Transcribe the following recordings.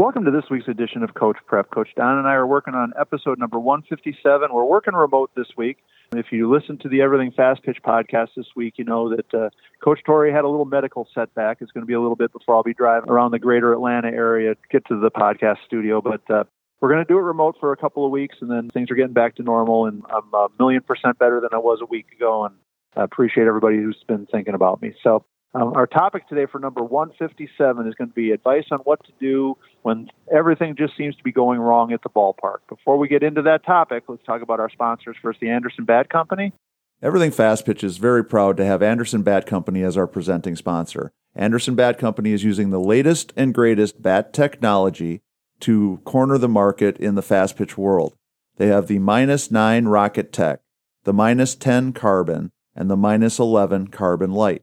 Welcome to this week's edition of Coach Prep. Coach Don and I are working on episode number 157. We're working remote this week. If you listen to the Everything Fast Pitch podcast this week, you know that uh, Coach Torrey had a little medical setback. It's going to be a little bit before I'll be driving around the greater Atlanta area to get to the podcast studio. But uh, we're going to do it remote for a couple of weeks, and then things are getting back to normal. And I'm a million percent better than I was a week ago. And I appreciate everybody who's been thinking about me. So um, our topic today for number 157 is going to be advice on what to do when everything just seems to be going wrong at the ballpark. Before we get into that topic, let's talk about our sponsors first, the Anderson Bat Company. Everything Fast Pitch is very proud to have Anderson Bat Company as our presenting sponsor. Anderson Bat Company is using the latest and greatest bat technology to corner the market in the fast pitch world. They have the minus 9 Rocket Tech, the minus 10 Carbon, and the minus 11 Carbon Light.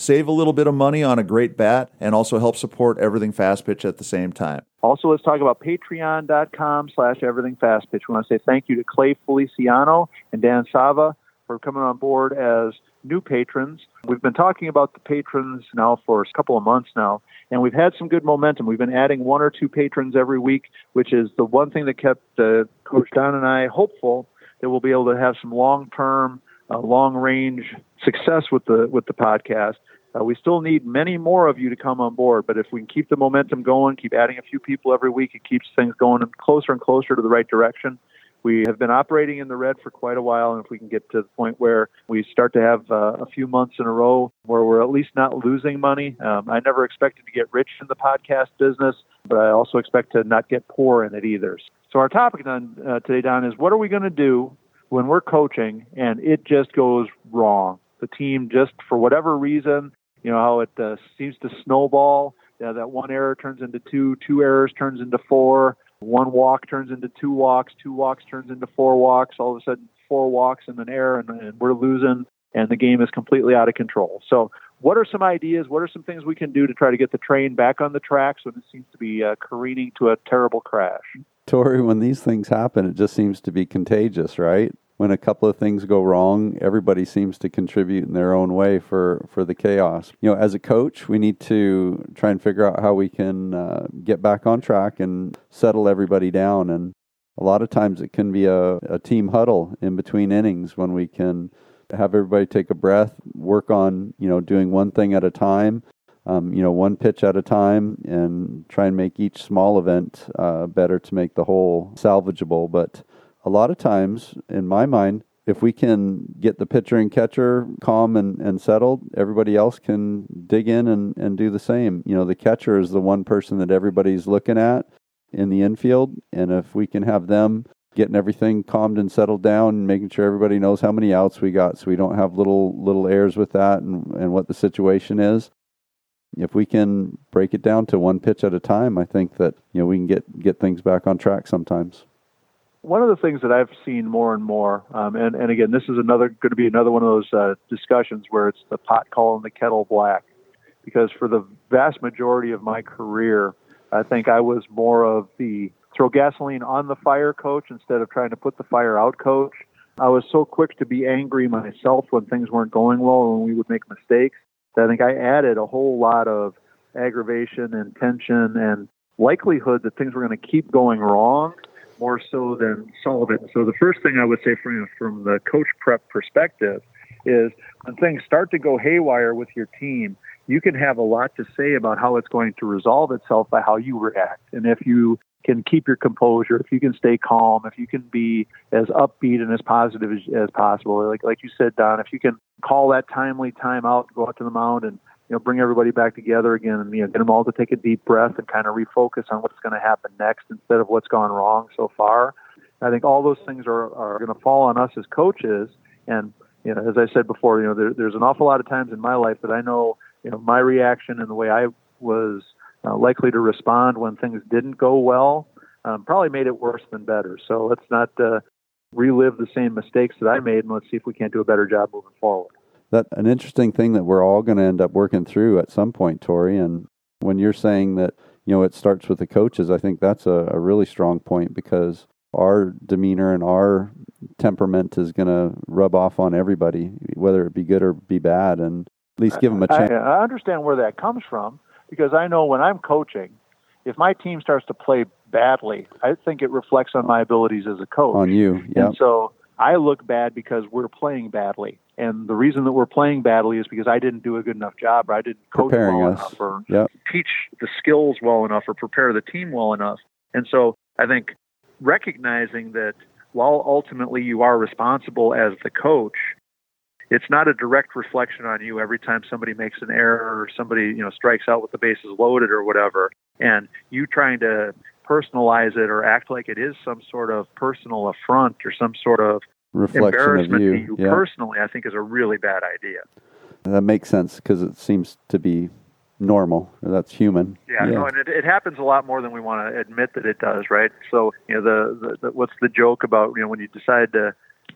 save a little bit of money on a great bat and also help support everything fast pitch at the same time. Also, let's talk about patreon.com slash everything fast pitch. We want to say thank you to Clay Feliciano and Dan Sava for coming on board as new patrons. We've been talking about the patrons now for a couple of months now, and we've had some good momentum. We've been adding one or two patrons every week, which is the one thing that kept uh, Coach Don and I hopeful that we'll be able to have some long-term, uh, long-range success with the with the podcast. Uh, we still need many more of you to come on board, but if we can keep the momentum going, keep adding a few people every week, it keeps things going closer and closer to the right direction. We have been operating in the red for quite a while, and if we can get to the point where we start to have uh, a few months in a row where we're at least not losing money, um, I never expected to get rich in the podcast business, but I also expect to not get poor in it either. So our topic on, uh, today, Don, is what are we going to do when we're coaching and it just goes wrong? The team just, for whatever reason, you know how it uh, seems to snowball. That one error turns into two, two errors turns into four, one walk turns into two walks, two walks turns into four walks. All of a sudden, four walks and an error, and, and we're losing, and the game is completely out of control. So, what are some ideas? What are some things we can do to try to get the train back on the tracks when it seems to be uh, careening to a terrible crash? Tori, when these things happen, it just seems to be contagious, right? When a couple of things go wrong, everybody seems to contribute in their own way for, for the chaos. You know, as a coach, we need to try and figure out how we can uh, get back on track and settle everybody down. And a lot of times it can be a, a team huddle in between innings when we can have everybody take a breath, work on, you know, doing one thing at a time. Um, you know, one pitch at a time, and try and make each small event uh, better to make the whole salvageable. But a lot of times, in my mind, if we can get the pitcher and catcher calm and, and settled, everybody else can dig in and, and do the same. You know, the catcher is the one person that everybody's looking at in the infield. And if we can have them getting everything calmed and settled down and making sure everybody knows how many outs we got so we don't have little little errors with that and, and what the situation is. If we can break it down to one pitch at a time, I think that, you know, we can get, get things back on track sometimes one of the things that I've seen more and more, um, and, and again, this is another going to be another one of those uh, discussions where it's the pot calling the kettle black, because for the vast majority of my career, I think I was more of the throw gasoline on the fire coach instead of trying to put the fire out coach. I was so quick to be angry myself when things weren't going well and we would make mistakes that I think I added a whole lot of aggravation and tension and likelihood that things were going to keep going wrong more so than solve it. So the first thing I would say from from the coach prep perspective is when things start to go haywire with your team, you can have a lot to say about how it's going to resolve itself by how you react. And if you can keep your composure, if you can stay calm, if you can be as upbeat and as positive as, as possible, like like you said, Don, if you can call that timely timeout, go out to the mound and you know, bring everybody back together again and, you know, get them all to take a deep breath and kind of refocus on what's going to happen next instead of what's gone wrong so far. I think all those things are, are going to fall on us as coaches. And, you know, as I said before, you know, there, there's an awful lot of times in my life that I know, you know, my reaction and the way I was uh, likely to respond when things didn't go well um, probably made it worse than better. So let's not uh, relive the same mistakes that I made and let's see if we can't do a better job moving forward. That an interesting thing that we're all going to end up working through at some point, Tori. And when you're saying that you know it starts with the coaches, I think that's a, a really strong point because our demeanor and our temperament is going to rub off on everybody, whether it be good or be bad, and at least give them a chance. I, I understand where that comes from because I know when I'm coaching, if my team starts to play badly, I think it reflects on my abilities as a coach. On you, yeah. And so I look bad because we're playing badly. And the reason that we're playing badly is because I didn't do a good enough job or I didn't coach Preparing well us. enough or Yep. teach the skills well enough or prepare the team well enough. And so I think recognizing that while ultimately you are responsible as the coach, it's not a direct reflection on you every time somebody makes an error or somebody, you know, strikes out with the bases loaded or whatever. And you trying to personalize it or act like it is some sort of personal affront or some sort of Reflection of embarrassment you. to you yeah. personally, I think is a really bad idea. That makes sense because it seems to be normal. That's human. Yeah, no, and it, it happens a lot more than we want to admit that it does, right? So, you know, the, the, the what's the joke about you know when you decide to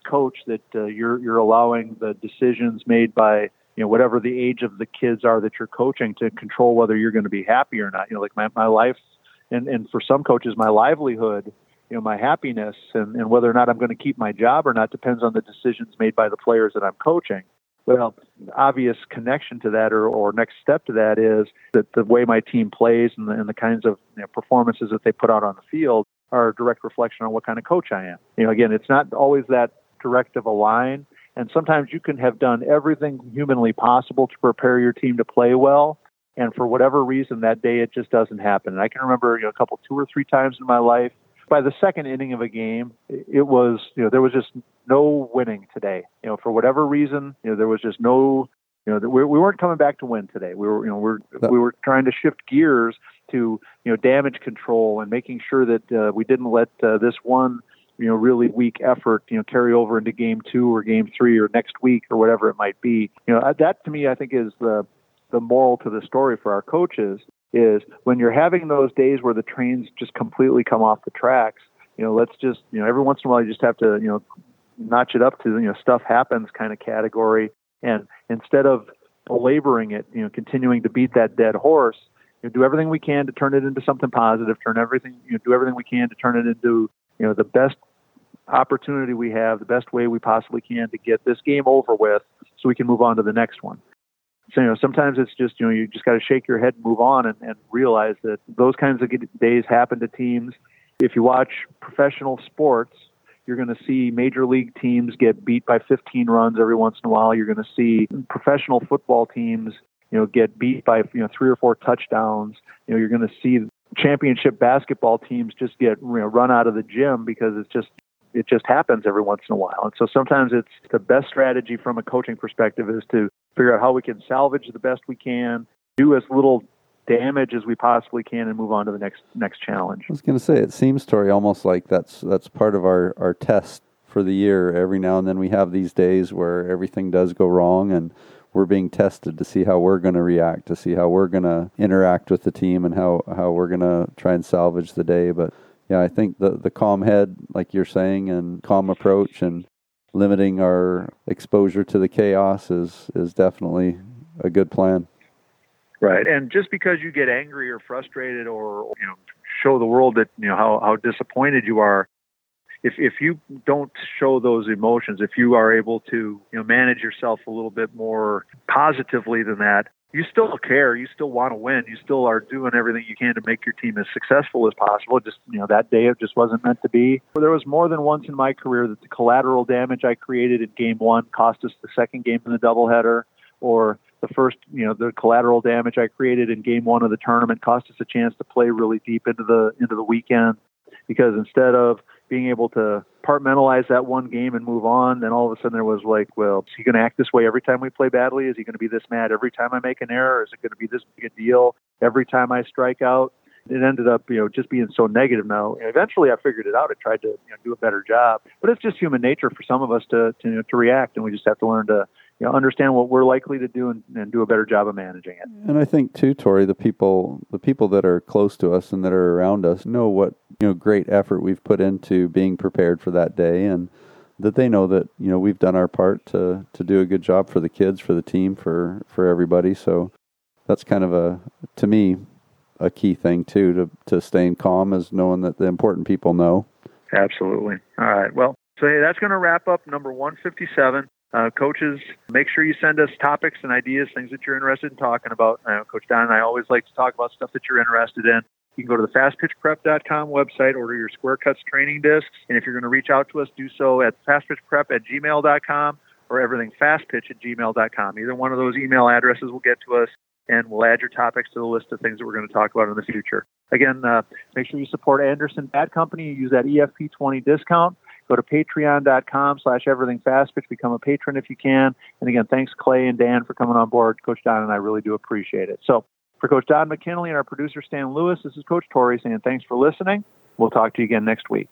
coach that uh, you're you're allowing the decisions made by you know whatever the age of the kids are that you're coaching to control whether you're going to be happy or not. You know, like my my life, and and for some coaches, my livelihood. You know, my happiness and, and whether or not I'm going to keep my job or not depends on the decisions made by the players that I'm coaching. Well, obvious connection to that or, or next step to that is that the way my team plays and the, and the kinds of you know, performances that they put out on the field are a direct reflection on what kind of coach I am. You know, again, it's not always that direct of a line. And sometimes you can have done everything humanly possible to prepare your team to play well. And for whatever reason, that day it just doesn't happen. And I can remember, you know, a couple, two or three times in my life, by the second inning of a game, it was, you know, there was just no winning today. You know, for whatever reason, you know, there was just no, you know, we, we weren't coming back to win today. We were, you know, we're, we were trying to shift gears to, you know, damage control and making sure that uh, we didn't let uh, this one, you know, really weak effort, you know, carry over into game two or game three or next week or whatever it might be. You know, that to me, I think is the, the moral to the story for our coaches is when you're having those days where the trains just completely come off the tracks, you know, let's just, you know, every once in a while you just have to, you know, notch it up to, you know, stuff happens kind of category. And instead of belaboring it, you know, continuing to beat that dead horse, you know, do everything we can to turn it into something positive, turn everything, you know, do everything we can to turn it into, you know, the best opportunity we have, the best way we possibly can to get this game over with so we can move on to the next one. So, you know, sometimes it's just, you know, you just got to shake your head and move on and, and realize that those kinds of days happen to teams. If you watch professional sports, you're going to see major league teams get beat by 15 runs every once in a while. You're going to see professional football teams, you know, get beat by, you know, three or four touchdowns. You know, you're going to see championship basketball teams just get, you know, run out of the gym because it's just, it just happens every once in a while. And so sometimes it's the best strategy from a coaching perspective is to figure out how we can salvage the best we can, do as little damage as we possibly can, and move on to the next next challenge. I was going to say, it seems, Tori, almost like that's that's part of our our test for the year. Every now and then we have these days where everything does go wrong, and we're being tested to see how we're going to react, to see how we're going to interact with the team, and how how we're going to try and salvage the day. But yeah, I think the the calm head, like you're saying, and calm approach, and limiting our exposure to the chaos is is definitely a good plan. Right. And just because you get angry or frustrated or you know show the world that you know how, how disappointed you are, if if you don't show those emotions, if you are able to you know manage yourself a little bit more positively than that, you still care. You still want to win. You still are doing everything you can to make your team as successful as possible. Just you know that day it just wasn't meant to be. There was more than once in my career that the collateral damage I created in game one cost us the second game in the doubleheader, or the first, you know, the collateral damage I created in game one of the tournament cost us a chance to play really deep into the into the weekend because instead of being able to compartmentalize that one game and move on, then all of a sudden there was like, well, is he going to act this way every time we play badly? Is he going to be this mad every time I make an error? Is it going to be this big a deal every time I strike out? It ended up, you know, just being so negative. Now, eventually, I figured it out. I tried to, you know, do a better job. But it's just human nature for some of us to, to, you know, to react, and we just have to learn to, you know, understand what we're likely to do and, and do a better job of managing it. And I think too, Tori, the people the people that are close to us and that are around us know what you know great effort we've put into being prepared for that day and that they know that you know we've done our part to to do a good job for the kids, for the team, for for everybody. So that's kind of a to me a key thing too to to staying calm is knowing that the important people know. Absolutely. All right. Well, so hey, that's going to wrap up number 157. Uh, coaches, make sure you send us topics and ideas, things that you're interested in talking about. Uh, Coach Don and I always like to talk about stuff that you're interested in. You can go to the fastpitchprep.com website, order your square cuts training discs, and if you're going to reach out to us, do so at fastpitchprep at gmail.com or everythingfastpitch at gmail.com. Either one of those email addresses will get to us, and we'll add your topics to the list of things that we're going to talk about in the future. Again, uh, make sure you support Anderson Bat Company. Use that EFP20 discount. Go to patreon.com slash everything fast everythingfastpitch. Become a patron if you can. And again, thanks Clay and Dan for coming on board. Coach Don and I really do appreciate it. So for Coach Don McKinley and our producer Stan Lewis, this is Coach Torrey saying thanks for listening. We'll talk to you again next week.